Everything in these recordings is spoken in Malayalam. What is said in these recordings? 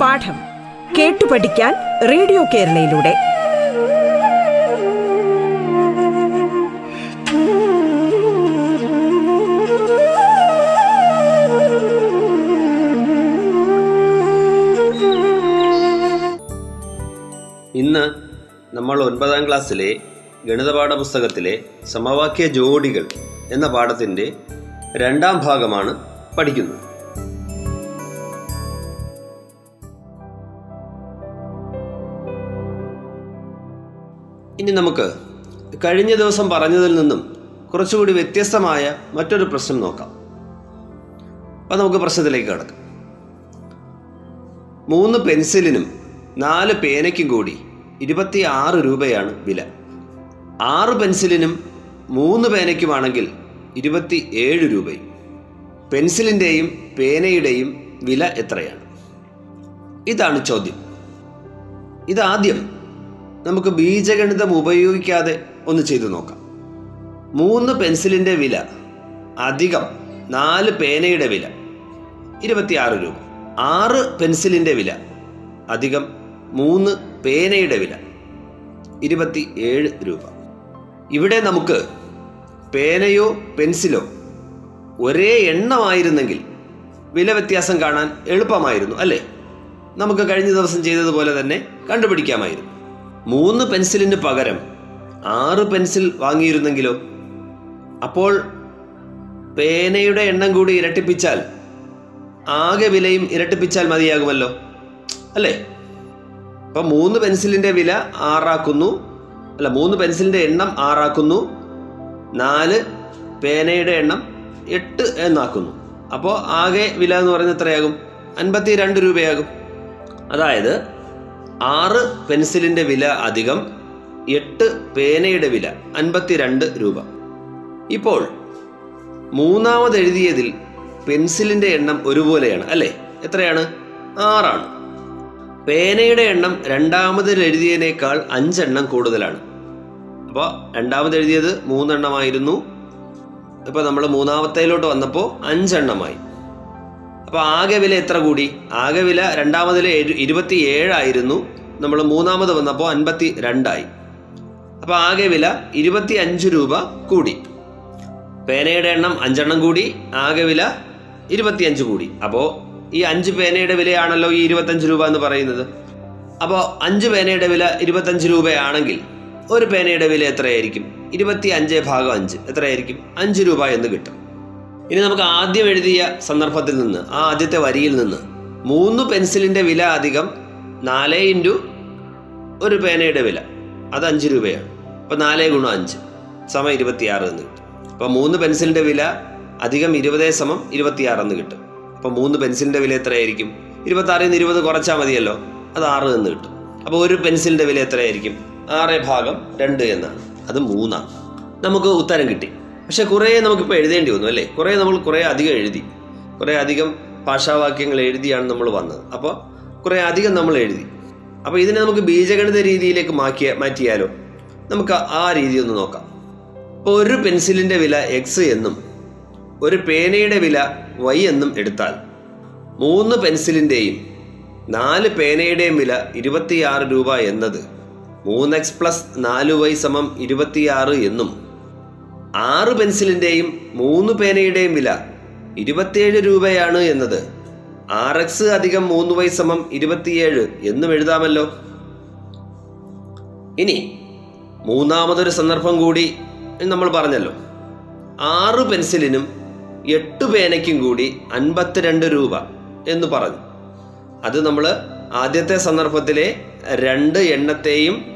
പാഠം കേട്ടു പഠിക്കാൻ റേഡിയോ കേരളയിലൂടെ. ഇന്ന് നമ്മൾ ഒൻപതാം ക്ലാസ്സിലെ ഗണിതപാഠ പുസ്തകത്തിലെ സമവാക്യ ജോഡികൾ എന്ന പാഠത്തിന്റെ രണ്ടാം ഭാഗമാണ് പഠിക്കുന്നത്. ഇനി നമുക്ക് കഴിഞ്ഞ ദിവസം പറഞ്ഞതിൽ നിന്നും കുറച്ചുകൂടി വ്യത്യസ്തമായ മറ്റൊരു പ്രശ്നം നോക്കാം. അപ്പോൾ നമുക്ക് പ്രശ്നത്തിലേക്ക് കടക്കാം. മൂന്ന് പെൻസിലിനും നാല് പേനയ്ക്കും കൂടി ഇരുപത്തി ആറ് രൂപയാണ് വില. ആറ് പെൻസിലിനും മൂന്ന് പേനയ്ക്കുമാണെങ്കിൽ ഇരുപത്തി ഏഴ് രൂപയും. പെൻസിലിന്റെയും പേനയുടെയും വില എത്രയാണ്? ഇതാണ് ചോദ്യം. ഇതാദ്യം നമുക്ക് ബീജഗണിതം ഉപയോഗിക്കാതെ ഒന്ന് ചെയ്തു നോക്കാം. മൂന്ന് പെൻസിലിന്റെ വില അധികം നാല് പേനയുടെ വില ഇരുപത്തിയാറ് രൂപ. ആറ് പെൻസിലിന്റെ വില അധികം മൂന്ന് പേനയുടെ വില ഇരുപത്തി ഏഴ് രൂപ. ഇവിടെ നമുക്ക് പേനയോ പെൻസിലോ ഒരേ എണ്ണമായിരുന്നെങ്കിൽ വില വ്യത്യാസം കാണാൻ എളുപ്പമായിരുന്നു അല്ലേ? നമുക്ക് കഴിഞ്ഞ ദിവസം ചെയ്തതുപോലെ തന്നെ കണ്ടുപിടിക്കാമായിരുന്നു. മൂന്ന് പെൻസിലിന് പകരം ആറ് പെൻസിൽ വാങ്ങിയിരുന്നെങ്കിലോ? അപ്പോൾ പേനയുടെ എണ്ണം കൂടി ഇരട്ടിപ്പിച്ചാൽ ആകെ വിലയും ഇരട്ടിപ്പിച്ചാൽ മതിയാകുമല്ലോ അല്ലേ? അപ്പം മൂന്ന് പെൻസിലിന്റെ വില ആറാക്കുന്നു അല്ല മൂന്ന് പെൻസിലിന്റെ എണ്ണം ആറാക്കുന്നു. നാല് പേനയുടെ എണ്ണം എട്ട് എന്നാക്കുന്നു. അപ്പോൾ ആകെ വില എന്ന് പറയുന്നത് എത്രയാകും? അൻപത്തി രണ്ട് രൂപയാകും. അതായത് ആറ് പെൻസിലിന്റെ വില അധികം എട്ട് പേനയുടെ വില അൻപത്തിരണ്ട് രൂപ. ഇപ്പോൾ മൂന്നാമത് എഴുതിയതിൽ പെൻസിലിന്റെ എണ്ണം ഒരുപോലെയാണ് അല്ലേ? എത്രയാണ്? ആറാണ്. പേനയുടെ എണ്ണം രണ്ടാമതിൽ എഴുതിയതിനേക്കാൾ അഞ്ചെണ്ണം കൂടുതലാണ്. അപ്പോൾ രണ്ടാമത് എഴുതിയത് മൂന്നെണ്ണമായിരുന്നു. ഇപ്പോൾ നമ്മൾ മൂന്നാമത്തേലോട്ട് വന്നപ്പോൾ അഞ്ചെണ്ണമായി. അപ്പോൾ ആകെ വില എത്ര കൂടി? ആകെ വില രണ്ടാമതിൽ ഇരുപത്തി ഏഴായിരുന്നു നമ്മൾ മൂന്നാമത് വന്നപ്പോൾ അൻപത്തി രണ്ടായി അപ്പോൾ ആകെ വില ഇരുപത്തി അഞ്ച് രൂപ കൂടി. പേനയുടെ എണ്ണം അഞ്ചെണ്ണം കൂടി ആകെ വില ഇരുപത്തിയഞ്ച് കൂടി. അപ്പോൾ ഈ അഞ്ച് പേനയുടെ വിലയാണല്ലോ ഈ ഇരുപത്തഞ്ച് രൂപ എന്ന് പറയുന്നത്. അപ്പോൾ അഞ്ച് പേനയുടെ വില ഇരുപത്തഞ്ച് രൂപയാണെങ്കിൽ ഒരു പേനയുടെ വില എത്രയായിരിക്കും? ഇരുപത്തി അഞ്ച് ഭാഗം അഞ്ച്. എത്രയായിരിക്കും? അഞ്ച് രൂപ എന്ന് കിട്ടും. ഇനി നമുക്ക് ആദ്യം എഴുതിയ സന്ദർഭത്തിൽ നിന്ന് ആ ആദ്യത്തെ വരിയിൽ നിന്ന് മൂന്ന് പെൻസിലിന്റെ വില അധികം നാല് ഇന്റു ഒരു പേനയുടെ വില. അത് അഞ്ച് രൂപയാണ്. അപ്പോൾ നാല് ഗുണം അഞ്ച് സമം ഇരുപത്തിയാറ് എന്ന് കിട്ടും. അപ്പോൾ മൂന്ന് പെൻസിലിന്റെ വില അധികം ഇരുപതേ സമം ഇരുപത്തിയാറ് എന്ന് കിട്ടും. അപ്പോൾ മൂന്ന് പെൻസിലിന്റെ വില എത്രയായിരിക്കും? ഇരുപത്തി നിന്ന് ഇരുപത് കുറച്ചാൽ മതിയല്ലോ. അത് ആറ് എന്ന് കിട്ടും. അപ്പോൾ ഒരു പെൻസിലിന്റെ വില എത്രയായിരിക്കും? ആറ് ഭാഗം രണ്ട് എന്നാണ്. അത് മൂന്നാണ്. നമുക്ക് ഉത്തരം കിട്ടി. പക്ഷെ കുറേ നമുക്കിപ്പോൾ എഴുതേണ്ടി വന്നു അല്ലേ? കുറേ നമ്മൾ കുറേ അധികം എഴുതി. കുറേ അധികം ഭാഷാവാക്യങ്ങൾ എഴുതിയാണ് നമ്മൾ വന്നത്. അപ്പോൾ കുറേ അധികം നമ്മൾ എഴുതി. അപ്പോൾ ഇതിനെ നമുക്ക് ബീജഗണിത രീതിയിലേക്ക് മാക്കിയ മാറ്റിയാലോ? നമുക്ക് ആ രീതി ഒന്ന് നോക്കാം. ഇപ്പോൾ ഒരു പെൻസിലിന്റെ വില എക്സ് എന്നും ഒരു പേനയുടെ വില വൈ എന്നും എടുത്താൽ മൂന്ന് പെൻസിലിന്റെയും നാല് പേനയുടെയും വില ഇരുപത്തിയാറ് രൂപ എന്നത് മൂന്ന് എക്സ് പ്ലസ് നാല് വൈ സമം ഇരുപത്തിയാറ് എന്നും ആറ് പെൻസിലിന്റെയും മൂന്ന് പേനയുടെയും വില ഇരുപത്തിയേഴ് രൂപയാണ് എന്നത്. ആർ എക്സ് അധികം മൂന്ന് വൈ സമം ഇരുപത്തിയേഴ് എന്നും എഴുതാമല്ലോ. ഇനി മൂന്നാമതൊരു സന്ദർഭം കൂടി നമ്മൾ പറഞ്ഞല്ലോ. ആറ് പെൻസിലിനും എട്ട് പേനയ്ക്കും കൂടി അൻപത്തിരണ്ട് രൂപ എന്ന് പറഞ്ഞു. അത് നമ്മൾ ആദ്യത്തെ സന്ദർഭത്തിലെ രണ്ട് എണ്ണത്തെയും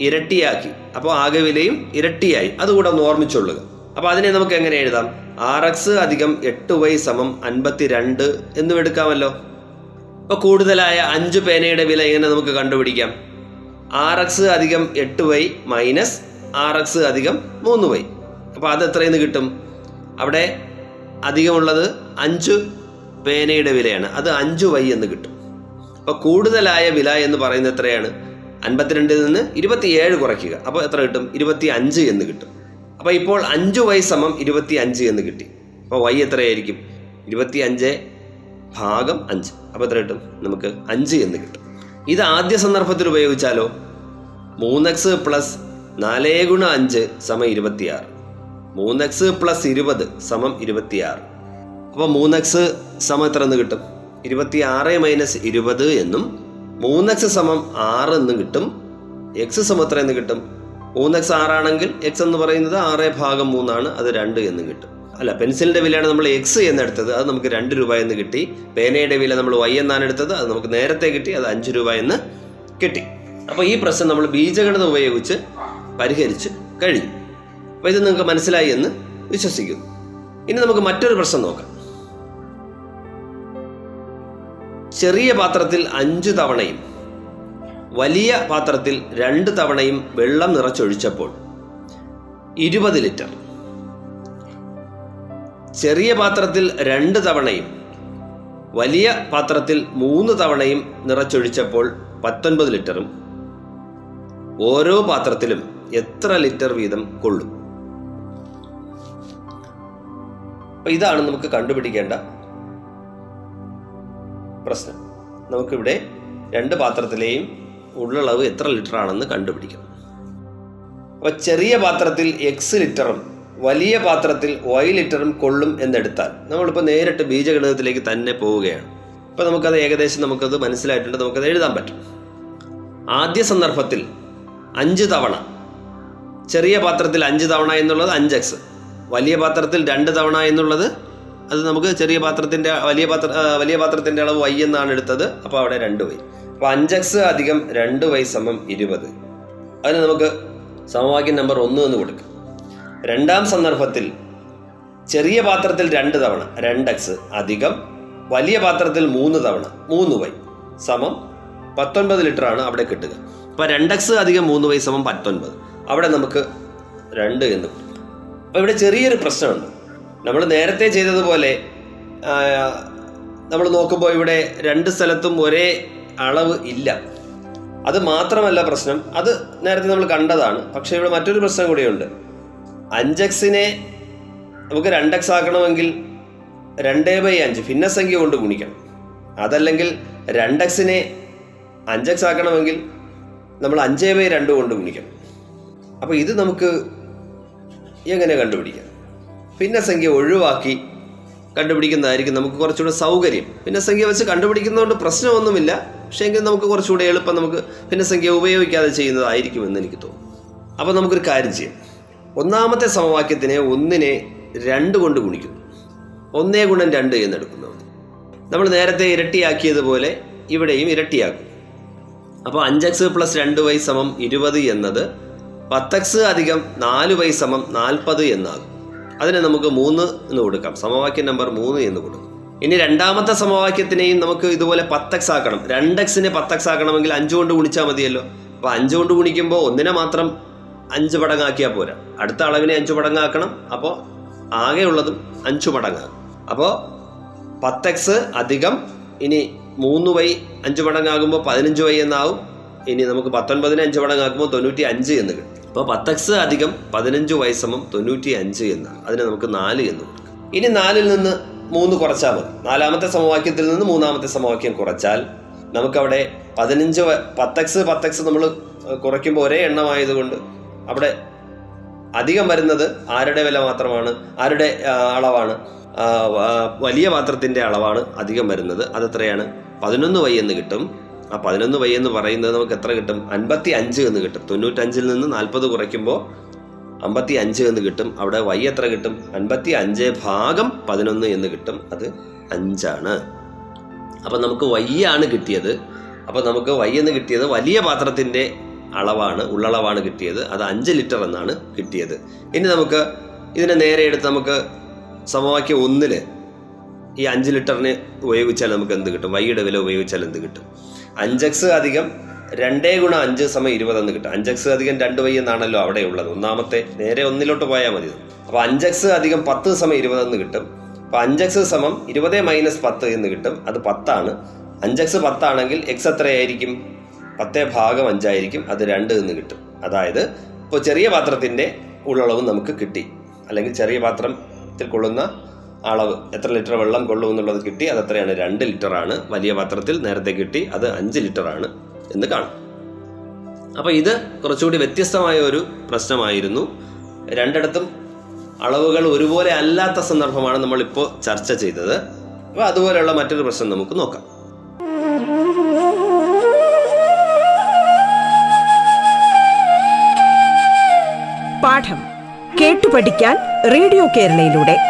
ഇരട്ടിയാക്കി. അപ്പോൾ ആകെ വിലയും ഇരട്ടിയായി. അതുകൂടെ ഒന്ന് ഓർമ്മിച്ചുള്ളുക അപ്പോൾ അതിനെ നമുക്ക് എങ്ങനെ എഴുതാം? ആർ എക്സ് അധികം എട്ട് വൈ സമം അൻപത്തി രണ്ട് എന്നും എടുക്കാമല്ലോ. അപ്പോൾ കൂടുതലായ അഞ്ച് പേനയുടെ വില എങ്ങനെ നമുക്ക് കണ്ടുപിടിക്കാം? ആർ എക്സ് അധികം എട്ട് വൈ മൈനസ് ആർ എക്സ് അധികം മൂന്ന് വൈ അപ്പോൾ അത് എത്രയെന്ന് കിട്ടും? അവിടെ അധികമുള്ളത് അഞ്ച് പേനയുടെ വിലയാണ്. അത് അഞ്ച് വൈ എന്ന് കിട്ടും. അപ്പോൾ കൂടുതലായ വില എന്ന് പറയുന്നത് എത്രയാണ്? അൻപത്തിരണ്ടിൽ നിന്ന് ഇരുപത്തിയേഴ് കുറയ്ക്കുക. അപ്പോൾ എത്ര കിട്ടും? ഇരുപത്തി അഞ്ച് എന്ന് കിട്ടും. അപ്പോൾ ഇപ്പോൾ അഞ്ച് വൈ സമം ഇരുപത്തി അഞ്ച് എന്ന് കിട്ടി. അപ്പോൾ വൈ എത്രയായിരിക്കും? ഇരുപത്തി അഞ്ച് ഭാഗം അഞ്ച്. അപ്പോൾ എത്ര കിട്ടും? നമുക്ക് അഞ്ച് എന്ന് കിട്ടും. ഇത് ആദ്യ സന്ദർഭത്തിൽ ഉപയോഗിച്ചാലോ? മൂന്ന് എക്സ് പ്ലസ് നാല് ഗുണ അഞ്ച് സമം ഇരുപത്തിയാറ്. മൂന്ന് എക്സ് പ്ലസ് ഇരുപത് സമം ഇരുപത്തിയാറ്. അപ്പോൾ മൂന്ന് എക്സ് സമം എത്ര എന്ന് കിട്ടും? ഇരുപത്തി ആറ് മൈനസ് ഇരുപത് എന്നും മൂന്ന് എക്സ് സമം ആറ് എന്നും കിട്ടും. എക്സ് സമം എത്ര എന്ന് കിട്ടും? മൂന്ന് എക്സ് ആറാണെങ്കിൽ എക്സ് എന്ന് പറയുന്നത് ആറ് ഭാഗം മൂന്നാണ് അത് രണ്ട് എന്നും കിട്ടും. അല്ല പെൻസിലിന്റെ വിലയാണ് നമ്മൾ എക്സ് എന്നെടുത്തത് അത് നമുക്ക് രണ്ട് രൂപ എന്ന് കിട്ടി. പേനയുടെ വില നമ്മൾ വൈ എന്നാണ് എടുത്തത് അത് നമുക്ക് നേരത്തെ കിട്ടി അത് അഞ്ച് രൂപ എന്ന് കിട്ടി. അപ്പോൾ ഈ പ്രശ്നം നമ്മൾ ബീജഗണിതം ഉപയോഗിച്ച് പരിഹരിച്ച് കഴിഞ്ഞു. അപ്പോൾ ഇത് നിങ്ങൾക്ക് മനസ്സിലായി എന്ന് വിശ്വസിക്കുന്നു. ഇനി നമുക്ക് മറ്റൊരു പ്രശ്നം നോക്കാം. ചെറിയ പാത്രത്തിൽ അഞ്ച് തവണയും വലിയ പാത്രത്തിൽ രണ്ട് തവണയും വെള്ളം നിറച്ചൊഴിച്ചപ്പോൾ ഇരുപത് ലിറ്റർ. ചെറിയ പാത്രത്തിൽ രണ്ട് തവണയും വലിയ പാത്രത്തിൽ മൂന്ന് തവണയും നിറച്ചൊഴിച്ചപ്പോൾ പത്തൊൻപത് ലിറ്ററും ഓരോ പാത്രത്തിലും എത്ര ലിറ്റർ വീതം കൊള്ളും? ഇതാണ് നമുക്ക് കണ്ടുപിടിക്കേണ്ട പ്രശ്നം. നമുക്കിവിടെ രണ്ട് പാത്രത്തിലെയും ഉള്ളളവ് എത്ര ലിറ്റർ ആണെന്ന് കണ്ടുപിടിക്കണം. അപ്പോൾ ചെറിയ പാത്രത്തിൽ എക്സ് ലിറ്ററും വലിയ പാത്രത്തിൽ വൈ ലിറ്ററും കൊള്ളും എന്നെടുത്താൽ നമ്മളിപ്പോൾ നേരിട്ട് ബീജഗണിതത്തിലേക്ക് തന്നെ പോവുകയാണ്. അപ്പോൾ നമുക്കത് ഏകദേശം നമുക്കത് മനസ്സിലായിട്ടുണ്ട് നമുക്കത് എഴുതാൻ പറ്റും. ആദ്യ സന്ദർഭത്തിൽ അഞ്ച് തവണ. ചെറിയ പാത്രത്തിൽ അഞ്ച് തവണ എന്നുള്ളത് അഞ്ച് എക്സ് വലിയ പാത്രത്തിൽ രണ്ട് തവണ എന്നുള്ളത് അത് നമുക്ക് ചെറിയ പാത്രത്തിന്റെ വലിയ പാത്ര വലിയ പാത്രത്തിന്റെ അളവ് വൈ എന്നാണ് എടുത്തത്. അപ്പോൾ അവിടെ രണ്ട് വൈ അപ്പോൾ അഞ്ച് എക്സ് അധികം രണ്ട് വൈ സമം ഇരുപത്. അതിന് നമുക്ക് സമവാക്യം നമ്പർ ഒന്ന് എന്ന് കൊടുക്കാം. രണ്ടാം സന്ദർഭത്തിൽ ചെറിയ പാത്രത്തിൽ രണ്ട് തവണ രണ്ട് എക്സ് അധികം വലിയ പാത്രത്തിൽ മൂന്ന് തവണ മൂന്ന് വൈ സമം പത്തൊൻപത് ലിറ്റർ ആണ് അവിടെ കിട്ടുക. അപ്പോൾ രണ്ട് എക്സ് അധികം മൂന്ന് വൈ സമം പത്തൊൻപത്. അവിടെ നമുക്ക് രണ്ട് എന്ന് അപ്പോൾ ഇവിടെ ചെറിയൊരു പ്രശ്നമുണ്ട്. നമ്മൾ നേരത്തെ ചെയ്തതുപോലെ നമ്മൾ നോക്കുമ്പോൾ ഇവിടെ രണ്ട് സ്ഥലത്തും ഒരേ അളവ് ഇല്ല. അത് മാത്രമല്ല പ്രശ്നം. അത് നേരത്തെ നമ്മൾ കണ്ടതാണ്. പക്ഷേ ഇവിടെ മറ്റൊരു പ്രശ്നം കൂടിയുണ്ട്. അഞ്ചക്സിനെ നമുക്ക് രണ്ടക്സ് ആക്കണമെങ്കിൽ രണ്ടേ ബൈ അഞ്ച് ഭിന്നസംഖ്യ കൊണ്ട് ഗുണിക്കണം. അതല്ലെങ്കിൽ രണ്ടക്സിനെ അഞ്ചക്സ് ആക്കണമെങ്കിൽ നമ്മൾ അഞ്ചേ ബൈ രണ്ട് കൊണ്ട് ഗുണിക്കണം. അപ്പോൾ ഇത് നമുക്ക് എങ്ങനെ കണ്ടുപിടിക്കാം? ഭിന്നസംഖ്യ ഒഴിവാക്കി കണ്ടുപിടിക്കുന്നതായിരിക്കും നമുക്ക് കുറച്ചുകൂടെ സൗകര്യം. ഭിന്നസംഖ്യ വെച്ച് കണ്ടുപിടിക്കുന്നതുകൊണ്ട് പ്രശ്നമൊന്നുമില്ല. പക്ഷേ എങ്കിൽ നമുക്ക് കുറച്ചുകൂടെ എളുപ്പം നമുക്ക് ഭിന്നസംഖ്യ ഉപയോഗിക്കാതെ ചെയ്യുന്നതായിരിക്കും എന്ന് എനിക്ക് തോന്നുന്നു. അപ്പോൾ നമുക്കൊരു കാര്യം ചെയ്യാം. ഒന്നാമത്തെ സമവാക്യത്തിനെ ഒന്നിനെ രണ്ട് കൊണ്ട് ഗുണിക്കുന്നു. ഒന്നേ ഗുണം രണ്ട് എന്നെടുക്കുന്നു നമ്മൾ നേരത്തെ ഇരട്ടിയാക്കിയതുപോലെ ഇവിടെയും ഇരട്ടിയാക്കും. അപ്പോൾ അഞ്ചക്സ് പ്ലസ് രണ്ട് വൈ സമം ഇരുപത് എന്നത് പത്തക്സ് അധികം നാല് വൈ സമം നാൽപ്പത് എന്നാകും. അതിന് നമുക്ക് മൂന്ന് എന്ന് കൊടുക്കാം. സമവാക്യം നമ്പർ മൂന്ന് എന്ന് കൊടുക്കും. ഇനി രണ്ടാമത്തെ സമവാക്യത്തിനെയും നമുക്ക് ഇതുപോലെ പത്തക്സ് ആക്കണം. രണ്ടക്സിനെ പത്തക്സ് ആക്കണമെങ്കിൽ അഞ്ച് കൊണ്ട് ഗുണിച്ചാൽ മതിയല്ലോ. അപ്പോൾ അഞ്ച് കൊണ്ട് ഗുണിക്കുമ്പോൾ ഒന്നിനെ മാത്രം അഞ്ച് മടങ്ങാക്കിയാൽ പോരാ. അടുത്ത അളവിനെ അഞ്ച് മടങ്ങാക്കണം അപ്പോൾ ആകെയുള്ളതും അഞ്ച് മടങ്ങാകും അപ്പോൾ പത്തക്സ് അധികം ഇനി മൂന്ന് വൈ അഞ്ച് മടങ്ങാകുമ്പോൾ പതിനഞ്ച് വൈ എന്നാവും. ഇനി നമുക്ക് പത്തൊൻപതിന് അഞ്ച് മടങ്ങാക്കുമ്പോൾ തൊണ്ണൂറ്റി അഞ്ച് എന്ന് കിട്ടും. അപ്പോൾ പത്തക്സ് അധികം പതിനഞ്ച് വൈ സമം തൊണ്ണൂറ്റി അഞ്ച് എന്നാണ് അതിന് നമുക്ക് നാല് എന്ന് കൊടുക്കാം. ഇനി നാലിൽ നിന്ന് മൂന്ന് കുറച്ചാൽ മതി. നാലാമത്തെ സമവാക്യത്തിൽ നിന്ന് മൂന്നാമത്തെ സമവാക്യം കുറച്ചാൽ നമുക്കവിടെ പതിനഞ്ച് പത്തക്സ് പത്തക്സ് നമ്മൾ കുറയ്ക്കുമ്പോൾ ഒരേ എണ്ണമായതുകൊണ്ട് അവിടെ അധികം വരുന്നത് ആരുടെ വില മാത്രമാണ്? ആരുടെ അളവാണ്? വലിയ പാത്രത്തിന്റെ അളവാണ് അധികം വരുന്നത്. അതെത്രയാണ്? പതിനൊന്ന് വൈ എന്ന് കിട്ടും. ആ പതിനൊന്ന് വൈ എന്ന് പറയുന്നത് നമുക്ക് എത്ര കിട്ടും? അൻപത്തി അഞ്ച് എന്ന് കിട്ടും. തൊണ്ണൂറ്റഞ്ചിൽ നിന്ന് നാൽപ്പത് കുറയ്ക്കുമ്പോൾ അമ്പത്തി അഞ്ച് എന്ന് കിട്ടും. അവിടെ വൈ എത്ര കിട്ടും? അൻപത്തി അഞ്ച് ഭാഗം പതിനൊന്ന് എന്ന് കിട്ടും. അത് അഞ്ചാണ്. അപ്പം നമുക്ക് വൈ ആണ് കിട്ടിയത്. അപ്പം നമുക്ക് വൈ എന്ന് കിട്ടിയത് വലിയ പാത്രത്തിന്റെ അളവാണ് ഉള്ളളവാണ് കിട്ടിയത്. അത് അഞ്ച് ലിറ്റർ എന്നാണ് കിട്ടിയത്. ഇനി നമുക്ക് ഇതിനെ നേരെ എടുത്ത് നമുക്ക് സമവാക്യം ഒന്നിൽ ഈ അഞ്ച് ലിറ്ററിന് ഉപയോഗിച്ചാൽ നമുക്ക് എന്ത് കിട്ടും? വൈയുടെ വില ഉപയോഗിച്ചാൽ എന്ത് കിട്ടും? അഞ്ചക്സ് അധികം രണ്ടേ ഗുണം അഞ്ച് സമയം ഇരുപതെന്ന് കിട്ടും. അഞ്ചക്സ് അധികം രണ്ട് വൈ എന്നാണല്ലോ അവിടെ ഉള്ളത്. ഒന്നാമത്തെ നേരെ ഒന്നിലോട്ട് പോയാൽ മതി. അപ്പൊ അഞ്ചക്സ് അധികം പത്ത് സമയം ഇരുപതെന്ന് കിട്ടും. അപ്പോൾ അഞ്ചക്സ് സമം ഇരുപത് മൈനസ് പത്ത് എന്ന് കിട്ടും. അത് പത്താണ്. അഞ്ചക്സ് പത്താണെങ്കിൽ എക്സ് എത്രയായിരിക്കും? പത്തേ ഭാഗം അഞ്ചായിരിക്കും. അത് രണ്ട് എന്ന് കിട്ടും. അതായത് ഇപ്പോൾ ചെറിയ പാത്രത്തിന്റെ ഉള്ളളവ് നമുക്ക് കിട്ടി. അല്ലെങ്കിൽ ചെറിയ പാത്രത്തിൽ കൊള്ളുന്ന അളവ്. എത്ര ലിറ്റർ വെള്ളം കൊള്ളും എന്നുള്ളത് കിട്ടി അത് എത്രയാണ്? രണ്ട് ലിറ്റർ ആണ്. വലിയ പാത്രത്തിൽ നേരത്തെ കിട്ടി അത് അഞ്ച് ലിറ്റർ ആണ് എന്ന് കാണും. അപ്പോൾ ഇത് കുറച്ചുകൂടി വ്യത്യസ്തമായ ഒരു പ്രശ്നമായിരുന്നു. രണ്ടിടത്തും അളവുകൾ ഒരുപോലെ അല്ലാത്ത സന്ദർഭമാണ് നമ്മളിപ്പോൾ ചർച്ച ചെയ്തത്. അപ്പോൾ അതുപോലെയുള്ള മറ്റൊരു പ്രശ്നം നമുക്ക് നോക്കാം. പാഠം കേട്ടു പഠിക്കാൻ റേഡിയോ കേരളയിലൂടെ.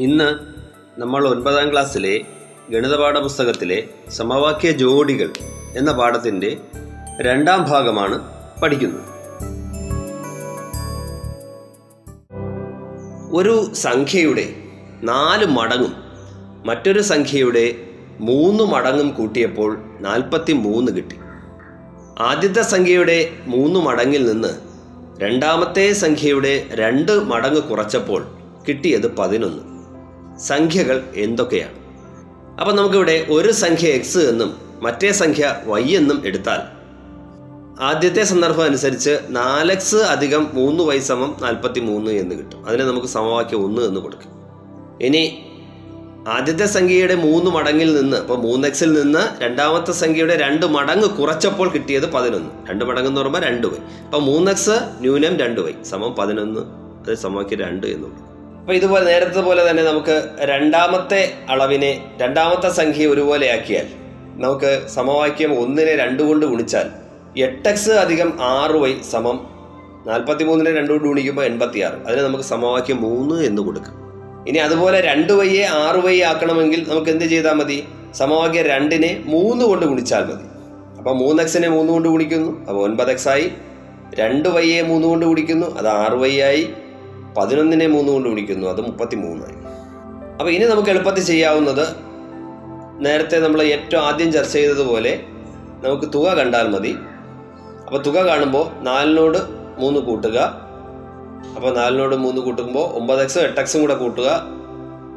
ഇന്ന് നമ്മൾ ഒൻപതാം ക്ലാസ്സിലെ ഗണിത പാഠപുസ്തകത്തിലെ സമവാക്യ ജോഡികൾ എന്ന പാഠത്തിന്റെ രണ്ടാം ഭാഗമാണ് പഠിക്കുന്നത്. ഒരു സംഖ്യയുടെ നാല് മടങ്ങും മറ്റൊരു സംഖ്യയുടെ മൂന്ന് മടങ്ങും കൂട്ടിയപ്പോൾ നാൽപ്പത്തി മൂന്ന് കിട്ടി. ആദ്യത്തെ സംഖ്യയുടെ മൂന്ന് മടങ്ങിൽ നിന്ന് രണ്ടാമത്തെ സംഖ്യയുടെ രണ്ട് മടങ്ങ് കുറച്ചപ്പോൾ കിട്ടിയത് പതിനൊന്ന്. സംഖ്യകൾ എന്തൊക്കെയാണ്? അപ്പം നമുക്കിവിടെ ഒരു സംഖ്യ എക്സ് എന്നും മറ്റേ സംഖ്യ വൈ എന്നും എടുത്താൽ ആദ്യത്തെ സന്ദർഭം അനുസരിച്ച് നാലെക്സ് അധികം മൂന്ന് വൈ സമം നാൽപ്പത്തി മൂന്ന് എന്ന് കിട്ടും. അതിനെ നമുക്ക് സമവാക്യം ഒന്ന് എന്ന് കൊടുക്കും. ഇനി ആദ്യത്തെ സംഖ്യയുടെ മൂന്ന് മടങ്ങിൽ നിന്ന് ഇപ്പോൾ മൂന്ന് എക്സിൽ നിന്ന് രണ്ടാമത്തെ സംഖ്യയുടെ രണ്ട് മടങ്ങ് കുറച്ചപ്പോൾ കിട്ടിയത് പതിനൊന്ന്. രണ്ട് മടങ്ങ് എന്ന് പറയുമ്പോൾ രണ്ട് വൈ അപ്പോൾ മൂന്ന് എക്സ് ന്യൂനം രണ്ട് വൈ സമം പതിനൊന്ന് അത് സമവാക്യം രണ്ട് എന്നുള്ളൂ അപ്പോൾ ഇതുപോലെ നേരത്തെ പോലെ തന്നെ നമുക്ക് രണ്ടാമത്തെ അളവിനെ രണ്ടാമത്തെ സംഖ്യ ഒരുപോലെ ആക്കിയാൽ നമുക്ക് സമവാക്യം ഒന്നിനെ രണ്ട് കൊണ്ട് ഗുണിച്ചാൽ എട്ട് എക്സ് അധികം ആറ് വൈ സമം നാൽപ്പത്തി മൂന്നിനെ രണ്ട് കൊണ്ട് ഗുണിക്കുമ്പോൾ എൺപത്തി ആറ് അതിന് നമുക്ക് സമവാക്യം മൂന്ന് എന്ന് കൊടുക്കാം. ഇനി അതുപോലെ രണ്ട് വയ്യെ ആറ് വൈ ആക്കണമെങ്കിൽ നമുക്ക് എന്ത് ചെയ്താൽ മതി? സമവാക്യം രണ്ടിനെ മൂന്ന് കൊണ്ട് ഗുണിച്ചാൽ മതി. അപ്പോൾ മൂന്ന് എക്സിനെ മൂന്ന് കൊണ്ട് ഗുണിക്കുന്നു. അപ്പോൾ ഒൻപത് എക്സ് ആയി. രണ്ട് വയ്യെ മൂന്ന് കൊണ്ട് ഗുണിക്കുന്നു. അത് ആറ് വൈ ആയി. പതിനൊന്നിനെ മൂന്ന് കൊണ്ട് ഗുണിക്കുന്നു. അത് മുപ്പത്തി മൂന്നായി അപ്പോൾ ഇനി നമുക്ക് എളുപ്പത്തിൽ ചെയ്യാവുന്നത് നേരത്തെ നമ്മൾ ഏറ്റവും ആദ്യം ചർച്ച ചെയ്തതുപോലെ നമുക്ക് തുക കണ്ടാൽ മതി. അപ്പോൾ തുക കാണുമ്പോൾ നാലിനോട് മൂന്ന് കൂട്ടുക. അപ്പോൾ നാലിനോട് മൂന്ന് കൂട്ടുമ്പോൾ ഒമ്പത് എക്സും എട്ട് എക്സും കൂടെ കൂട്ടുക.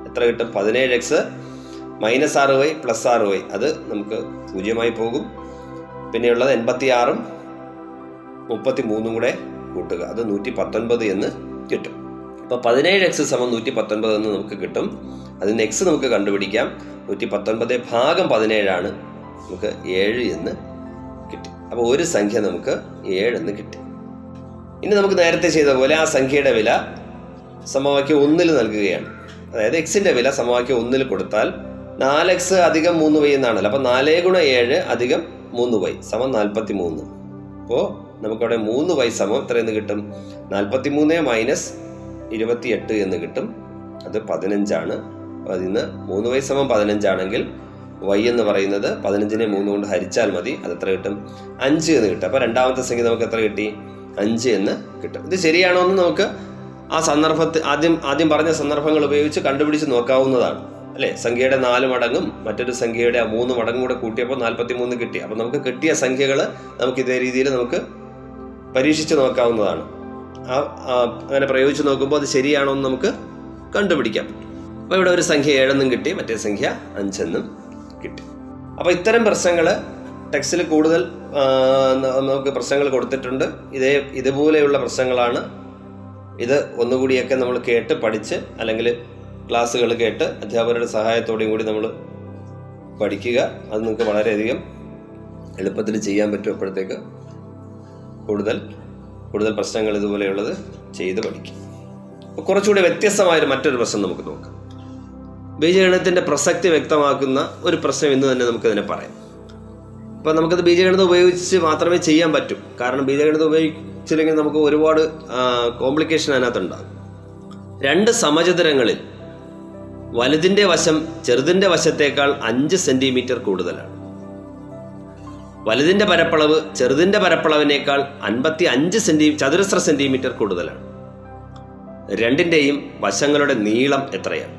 എത്ര കിട്ടും? പതിനേഴ് എക്സ് മൈനസ് ആറ് വൈ പ്ലസ് ആറ് വൈ അത് നമുക്ക് പൂജ്യമായി പോകും. പിന്നെയുള്ളത് എൺപത്തി ആറും മുപ്പത്തി മൂന്നും കൂടെ കൂട്ടുക. അത് നൂറ്റി പത്തൊൻപത് എന്ന് കിട്ടും. അപ്പോൾ പതിനേഴ് എക്സ് സമം നൂറ്റി പത്തൊൻപത് എന്ന് നമുക്ക് കിട്ടും. അതിന് എക്സ് നമുക്ക് കണ്ടുപിടിക്കാം. നൂറ്റി പത്തൊൻപത് ഭാഗം പതിനേഴാണ് നമുക്ക് ഏഴ് എന്ന് കിട്ടി. അപ്പോൾ ഒരു സംഖ്യ നമുക്ക് ഏഴെന്ന് കിട്ടി. ഇനി നമുക്ക് നേരത്തെ ചെയ്ത പോലെ ആ സംഖ്യയുടെ വില സമവാക്യം ഒന്നിൽ നൽകുകയാണ്. അതായത് എക്സിന്റെ വില സമവാക്യം ഒന്നിൽ കൊടുത്താൽ നാല് എക്സ് അധികം മൂന്ന് വൈ എന്നാണല്ലോ. അപ്പോൾ നാല് ഗുണ ഏഴ് അധികം മൂന്ന് വൈ സമം നാൽപ്പത്തി മൂന്ന് അപ്പോൾ നമുക്കവിടെ മൂന്ന് വൈ സമം എത്ര എന്ന് കിട്ടും? നാൽപ്പത്തി മൂന്ന് മൈനസ് ഇരുപത്തിയെട്ട് എന്ന് കിട്ടും. അത് പതിനഞ്ചാണ്. അതിൽ അതിന്ന് മൂന്ന് വൈ സമം പതിനഞ്ചാണെങ്കിൽ വൈ എന്ന് പറയുന്നത് പതിനഞ്ചിനെ മൂന്ന് കൊണ്ട് ഹരിച്ചാൽ മതി. അത് എത്ര കിട്ടും? അഞ്ച് എന്ന് കിട്ടും. അപ്പോൾ രണ്ടാമത്തെ സംഖ്യ നമുക്ക് എത്ര കിട്ടി? അഞ്ച് എന്ന് കിട്ടും. ഇത് ശരിയാണോ എന്ന് നമുക്ക് ആ സന്ദർഭത്തിൽ ആദ്യം ആദ്യം പറഞ്ഞ സന്ദർഭങ്ങൾ ഉപയോഗിച്ച് കണ്ടുപിടിച്ച് നോക്കാവുന്നതാണ്. അല്ലേ? സംഖ്യയുടെ നാല് മടങ്ങും മറ്റൊരു സംഖ്യയുടെ മൂന്ന് മടങ്ങും കൂടെ കൂട്ടിയപ്പോൾ നാൽപ്പത്തി മൂന്ന് കിട്ടി. അപ്പോൾ നമുക്ക് കിട്ടിയ സംഖ്യകൾ നമുക്ക് ഇതേ രീതിയിൽ നമുക്ക് പരീക്ഷിച്ച് നോക്കാവുന്നതാണ്. ആ, അങ്ങനെ പ്രയോഗിച്ച് നോക്കുമ്പോൾ അത് ശരിയാണോ എന്ന് നമുക്ക് കണ്ടുപിടിക്കാം. അപ്പോൾ ഇവിടെ ഒരു സംഖ്യ ഏഴെന്നും കിട്ടി മറ്റേ സംഖ്യ അഞ്ചെന്നും കിട്ടി. അപ്പോൾ ഇത്തരം പ്രശ്നങ്ങൾ ടെക്സ്റ്റിൽ കൂടുതൽ നമുക്ക് പ്രശ്നങ്ങൾ കൊടുത്തിട്ടുണ്ട്. ഇതേ ഇതുപോലെയുള്ള പ്രശ്നങ്ങളാണ്. ഇത് ഒന്നുകൂടിയൊക്കെ നമ്മൾ കേട്ട് പഠിച്ച് അല്ലെങ്കിൽ ക്ലാസ്സുകൾ കേട്ട് അധ്യാപകരുടെ സഹായത്തോടെയും കൂടി നമ്മൾ പഠിക്കുക. അത് നിങ്ങൾക്ക് വളരെയധികം എളുപ്പത്തിൽ ചെയ്യാൻ പറ്റും അപ്പോഴത്തേക്ക്. കൂടുതൽ കൂടുതൽ പ്രശ്നങ്ങൾ ഇതുപോലെയുള്ളത് ചെയ്ത് പഠിക്കും കുറച്ചുകൂടി വ്യത്യസ്തമായൊരു മറ്റൊരു പ്രശ്നം നമുക്ക് നോക്കാം. ബീജഗണിതത്തിന്റെ പ്രസക്തി വ്യക്തമാക്കുന്ന ഒരു പ്രശ്നം ഇന്ന് തന്നെ നമുക്കതിനെ പറയാം. അപ്പോൾ നമുക്കത് ബീജഗണിതം ഉപയോഗിച്ച് മാത്രമേ ചെയ്യാൻ പറ്റൂ. കാരണം ബീജഗണിതം ഉപയോഗിച്ചില്ലെങ്കിൽ നമുക്ക് ഒരുപാട് കോംപ്ലിക്കേഷൻ അതിനകത്തുണ്ടാകും രണ്ട് സമചതുരങ്ങളിൽ വലുതിന്റെ വശം ചെറുതിന്റെ വശത്തേക്കാൾ അഞ്ച് സെന്റിമീറ്റർ കൂടുതലാണ്. വലുതിന്റെ പരപ്പളവ് ചെറുതിന്റെ പരപ്പളവിനേക്കാൾ അൻപത്തി അഞ്ച് സെന്റി ചതുരശ്ര സെന്റിമീറ്റർ കൂടുതലാണ്. രണ്ടിന്റെയും വശങ്ങളുടെ നീളം എത്രയാണ്?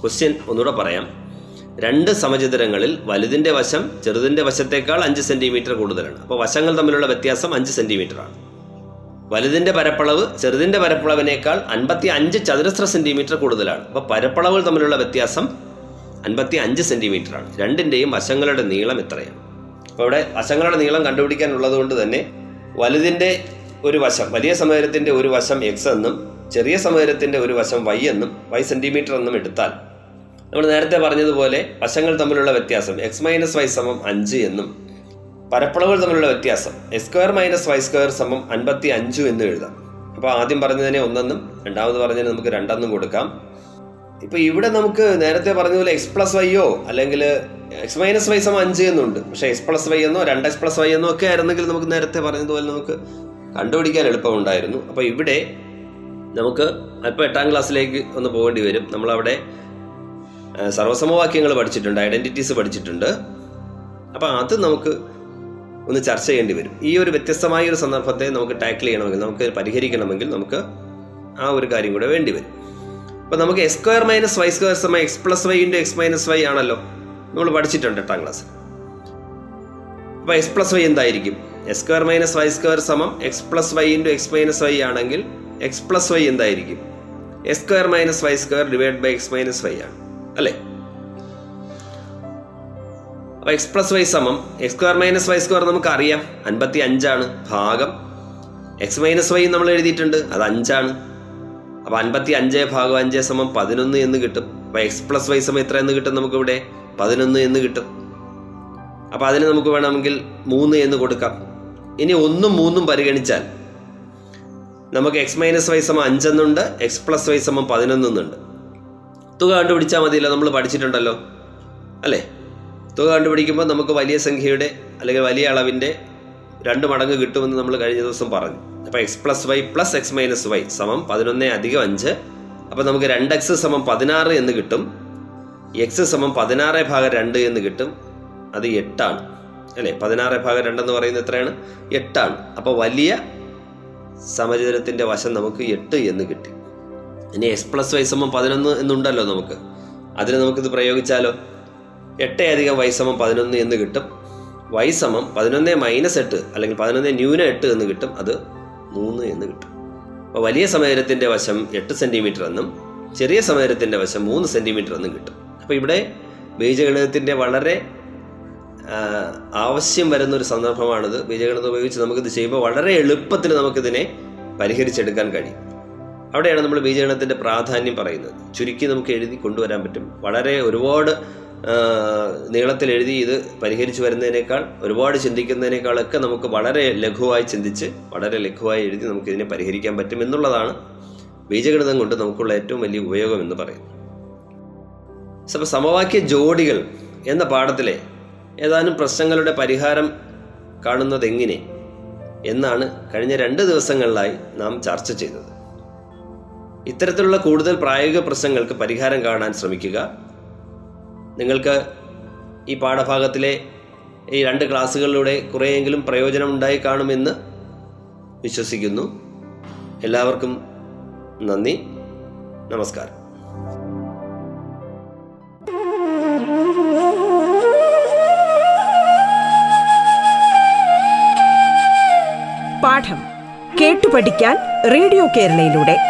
ക്വസ്റ്റ്യൻ ഒന്നുകൂടെ പറയാം. രണ്ട് സമചിതരങ്ങളിൽ വലുതിന്റെ വശം ചെറുതിന്റെ വശത്തേക്കാൾ അഞ്ച് സെന്റിമീറ്റർ കൂടുതലാണ്. അപ്പോൾ വശങ്ങൾ തമ്മിലുള്ള വ്യത്യാസം അഞ്ച് സെന്റിമീറ്ററാണ്. വലുതിന്റെ പരപ്പളവ് ചെറുതിന്റെ പരപ്പളവിനേക്കാൾ അൻപത്തി അഞ്ച് ചതുരശ്ര സെന്റിമീറ്റർ കൂടുതലാണ്. അപ്പോൾ പരപ്പളവുകൾ തമ്മിലുള്ള വ്യത്യാസം അൻപത്തി അഞ്ച് സെന്റിമീറ്റർ ആണ് രണ്ടിന്റെയും വശങ്ങളുടെ നീളം ഇത്രയാണ്. അപ്പോൾ ഇവിടെ വശങ്ങളുടെ നീളം കണ്ടുപിടിക്കാനുള്ളത് കൊണ്ട് തന്നെ വലുതിന്റെ ഒരു വശം വലിയ സമയത്തിന്റെ ഒരു വശം എക്സ് എന്നും ചെറിയ സമയത്തിന്റെ ഒരു വശം വൈ എന്നും വൈ സെന്റിമീറ്റർ എന്നും എടുത്താൽ നമ്മൾ നേരത്തെ പറഞ്ഞതുപോലെ വശങ്ങൾ തമ്മിലുള്ള വ്യത്യാസം എക്സ് മൈനസ് വൈ സമം അഞ്ച് എന്നും പരപ്പളവുകൾ തമ്മിലുള്ള വ്യത്യാസം x square minus y square സമം അൻപത്തി അഞ്ചു എന്നും എഴുതാം. അപ്പോൾ ആദ്യം പറഞ്ഞതിനെ ഒന്നെന്നും രണ്ടാമത് പറഞ്ഞതിന് നമുക്ക് രണ്ടെന്നും കൊടുക്കാം. ഇപ്പൊ ഇവിടെ നമുക്ക് നേരത്തെ പറഞ്ഞതുപോലെ എക്സ് പ്ലസ് വൈയോ അല്ലെങ്കിൽ എക്സ് മൈനസ് വൈ സമം അഞ്ച് എന്നുണ്ട്. പക്ഷെ എക്സ് പ്ലസ് വൈ എന്നോ രണ്ട് എക്സ് പ്ലസ് വൈ എന്നോ ഒക്കെ ആയിരുന്നെങ്കിൽ നമുക്ക് നേരത്തെ പറഞ്ഞതുപോലെ നമുക്ക് കണ്ടുപിടിക്കാൻ എളുപ്പമുണ്ടായിരുന്നു. അപ്പോൾ ഇവിടെ നമുക്ക് അല്പം എട്ടാം ക്ലാസ്സിലേക്ക് ഒന്ന് പോകേണ്ടി വരും. നമ്മളവിടെ ആ, സർവസമവാക്യങ്ങൾ പഠിച്ചിട്ടുണ്ട് ഐഡന്റിറ്റീസ് പഠിച്ചിട്ടുണ്ട്. അപ്പോൾ അത് നമുക്ക് ഒന്ന് ചർച്ച ചെയ്യേണ്ടി വരും. ഈ ഒരു വ്യത്യസ്തമായ ഒരു സന്ദർഭത്തെ നമുക്ക് ടാക്കിൾ ചെയ്യണമെങ്കിൽ നമുക്ക് പരിഹരിക്കണമെങ്കിൽ നമുക്ക് ആ ഒരു കാര്യം കൂടെ വേണ്ടി വരും. അപ്പോൾ നമുക്ക് x square minus y square സമയം x plus y into x minus y ആണല്ലോ. നമ്മൾ പഠിച്ചിട്ടുണ്ട് എട്ടാം ക്ലാസ്സിൽ അപ്പോൾ എക്സ് പ്ലസ് വൈ എന്തായിരിക്കും? X square minus y square സമം x plus y into x minus y ആണെങ്കിൽ എക്സ് പ്ലസ് വൈ എന്തായിരിക്കും? X square minus y square divide by x minus y ആണ്. അല്ലേ? അപ്പോൾ എക്സ് പ്ലസ് വൈ സമം x square minus y square നമുക്ക് അറിയാം അൻപത്തി അഞ്ചാണ് ഭാഗം എക്സ് മൈനസ് വൈ നമ്മൾ എഴുതിയിട്ടുണ്ട്. അത് അഞ്ചാണ്. അപ്പോൾ അൻപത്തി അഞ്ച് ഭാഗം അഞ്ച് സമം പതിനൊന്ന് എന്ന് കിട്ടും. അപ്പോൾ എക്സ് പ്ലസ് വൈ സമം എത്ര എന്ന് കിട്ടും നമുക്ക് ഇവിടെ പതിനൊന്ന് എന്ന് കിട്ടും. അപ്പോൾ അതിന് നമുക്ക് വേണമെങ്കിൽ മൂന്ന് എന്ന് കൊടുക്കാം. ഇനി ഒന്നും മൂന്നും പരിഗണിച്ചാൽ നമുക്ക് എക്സ് മൈനസ് വൈ സമം അഞ്ചെന്നുണ്ട് എക്സ് പ്ലസ് വൈ സമം പതിനൊന്നെന്നുണ്ട്. തുക കണ്ടുപിടിച്ചാൽ മതിയല്ലോ നമ്മൾ പഠിച്ചിട്ടുണ്ടല്ലോ. അല്ലേ? തുക കണ്ടുപിടിക്കുമ്പോൾ നമുക്ക് വലിയ സംഖ്യയുടെ അല്ലെങ്കിൽ വലിയ അളവിന്റെ രണ്ട് മടങ്ങ് കിട്ടുമെന്ന് നമ്മൾ കഴിഞ്ഞ ദിവസം പറഞ്ഞു. അപ്പോൾ x plus y plus x minus y സമം പതിനൊന്ന് അധികം അഞ്ച്. അപ്പോൾ നമുക്ക് രണ്ട് എക്സ് സമം പതിനാറ് എന്ന് കിട്ടും. എക്സ് സമം പതിനാറ് ഭാഗം രണ്ട് എന്ന് കിട്ടും. അത് എട്ടാണ്. അല്ലേ? പതിനാറ് ഭാഗം രണ്ടെന്ന് പറയുന്നത് എത്രയാണ്? എട്ടാണ്. അപ്പോൾ വലിയ സമചിതരത്തിന്റെ വശം നമുക്ക് എട്ട് എന്ന് കിട്ടി. ഇനി എക്സ് പ്ലസ് വൈ സമം പതിനൊന്ന് എന്നുണ്ടല്ലോ നമുക്ക്. അതിന് നമുക്കിത് പ്രയോഗിച്ചാലോ? എട്ട് അധികം വൈ സമം പതിനൊന്ന് എന്ന് കിട്ടും. വൈ സമം പതിനൊന്ന് മൈനസ് എട്ട് അല്ലെങ്കിൽ പതിനൊന്ന് ന്യൂന എട്ട് എന്ന് കിട്ടും. അത് മൂന്ന് എന്ന് കിട്ടും. അപ്പോൾ വലിയ സമയത്തിന്റെ വശം എട്ട് സെന്റിമീറ്റർ എന്നും ചെറിയ സമയത്തിന്റെ വശം മൂന്ന് സെന്റിമീറ്റർ എന്നും കിട്ടും. അപ്പോൾ ഇവിടെ ബീജഗണിതത്തിന്റെ വളരെ ആവശ്യം വരുന്ന ഒരു സന്ദർഭമാണിത്. ബീജഗണിതം ഉപയോഗിച്ച് നമുക്കിത് ചെയ്യുമ്പോൾ വളരെ എളുപ്പത്തിൽ നമുക്കിതിനെ പരിഹരിച്ചെടുക്കാൻ കഴിയും. അവിടെയാണ് നമ്മൾ ബീജഗണത്തിന്റെ പ്രാധാന്യം പറയുന്നത്. ചുരുക്കി നമുക്ക് എഴുതി കൊണ്ടുവരാൻ പറ്റും. വളരെ ഒരുപാട് നീളത്തിൽ എഴുതി ഇത് പരിഹരിച്ചു വരുന്നതിനേക്കാൾ ഒരുപാട് ചിന്തിക്കുന്നതിനേക്കാളൊക്കെ നമുക്ക് വളരെ ലഘുവായി ചിന്തിച്ച് വളരെ ലഘുവായി എഴുതി നമുക്ക് ഇതിനെ പരിഹരിക്കാൻ പറ്റും എന്നുള്ളതാണ് ബീജഗണിതം കൊണ്ട് നമുക്കുള്ള ഏറ്റവും വലിയ ഉപയോഗം എന്ന് പറയുന്നത്. അപ്പോൾ സമവാക്യ ജോഡികൾ എന്ന പാഠത്തിലെ ഏതാനും പ്രശ്നങ്ങളുടെ പരിഹാരം കാണുന്നതെങ്ങനെ എന്നാണ് കഴിഞ്ഞ രണ്ട് ദിവസങ്ങളിലായി നാം ചർച്ച ചെയ്തത്. ഇത്തരത്തിലുള്ള കൂടുതൽ പ്രായോഗിക പ്രശ്നങ്ങൾക്ക് പരിഹാരം കാണാൻ ശ്രമിക്കുക. നിങ്ങൾക്ക് ഈ പാഠഭാഗത്തിലെ ഈ രണ്ട് ക്ലാസ്സുകളിലൂടെ കുറേയെങ്കിലും പ്രയോജനം ഉണ്ടായി കാണുമെന്ന് വിശ്വസിക്കുന്നു. എല്ലാവർക്കും നന്ദി. നമസ്കാരം. പാഠം കേട്ടു പഠിക്കാൻ റേഡിയോ കേരളയിലൂടെ.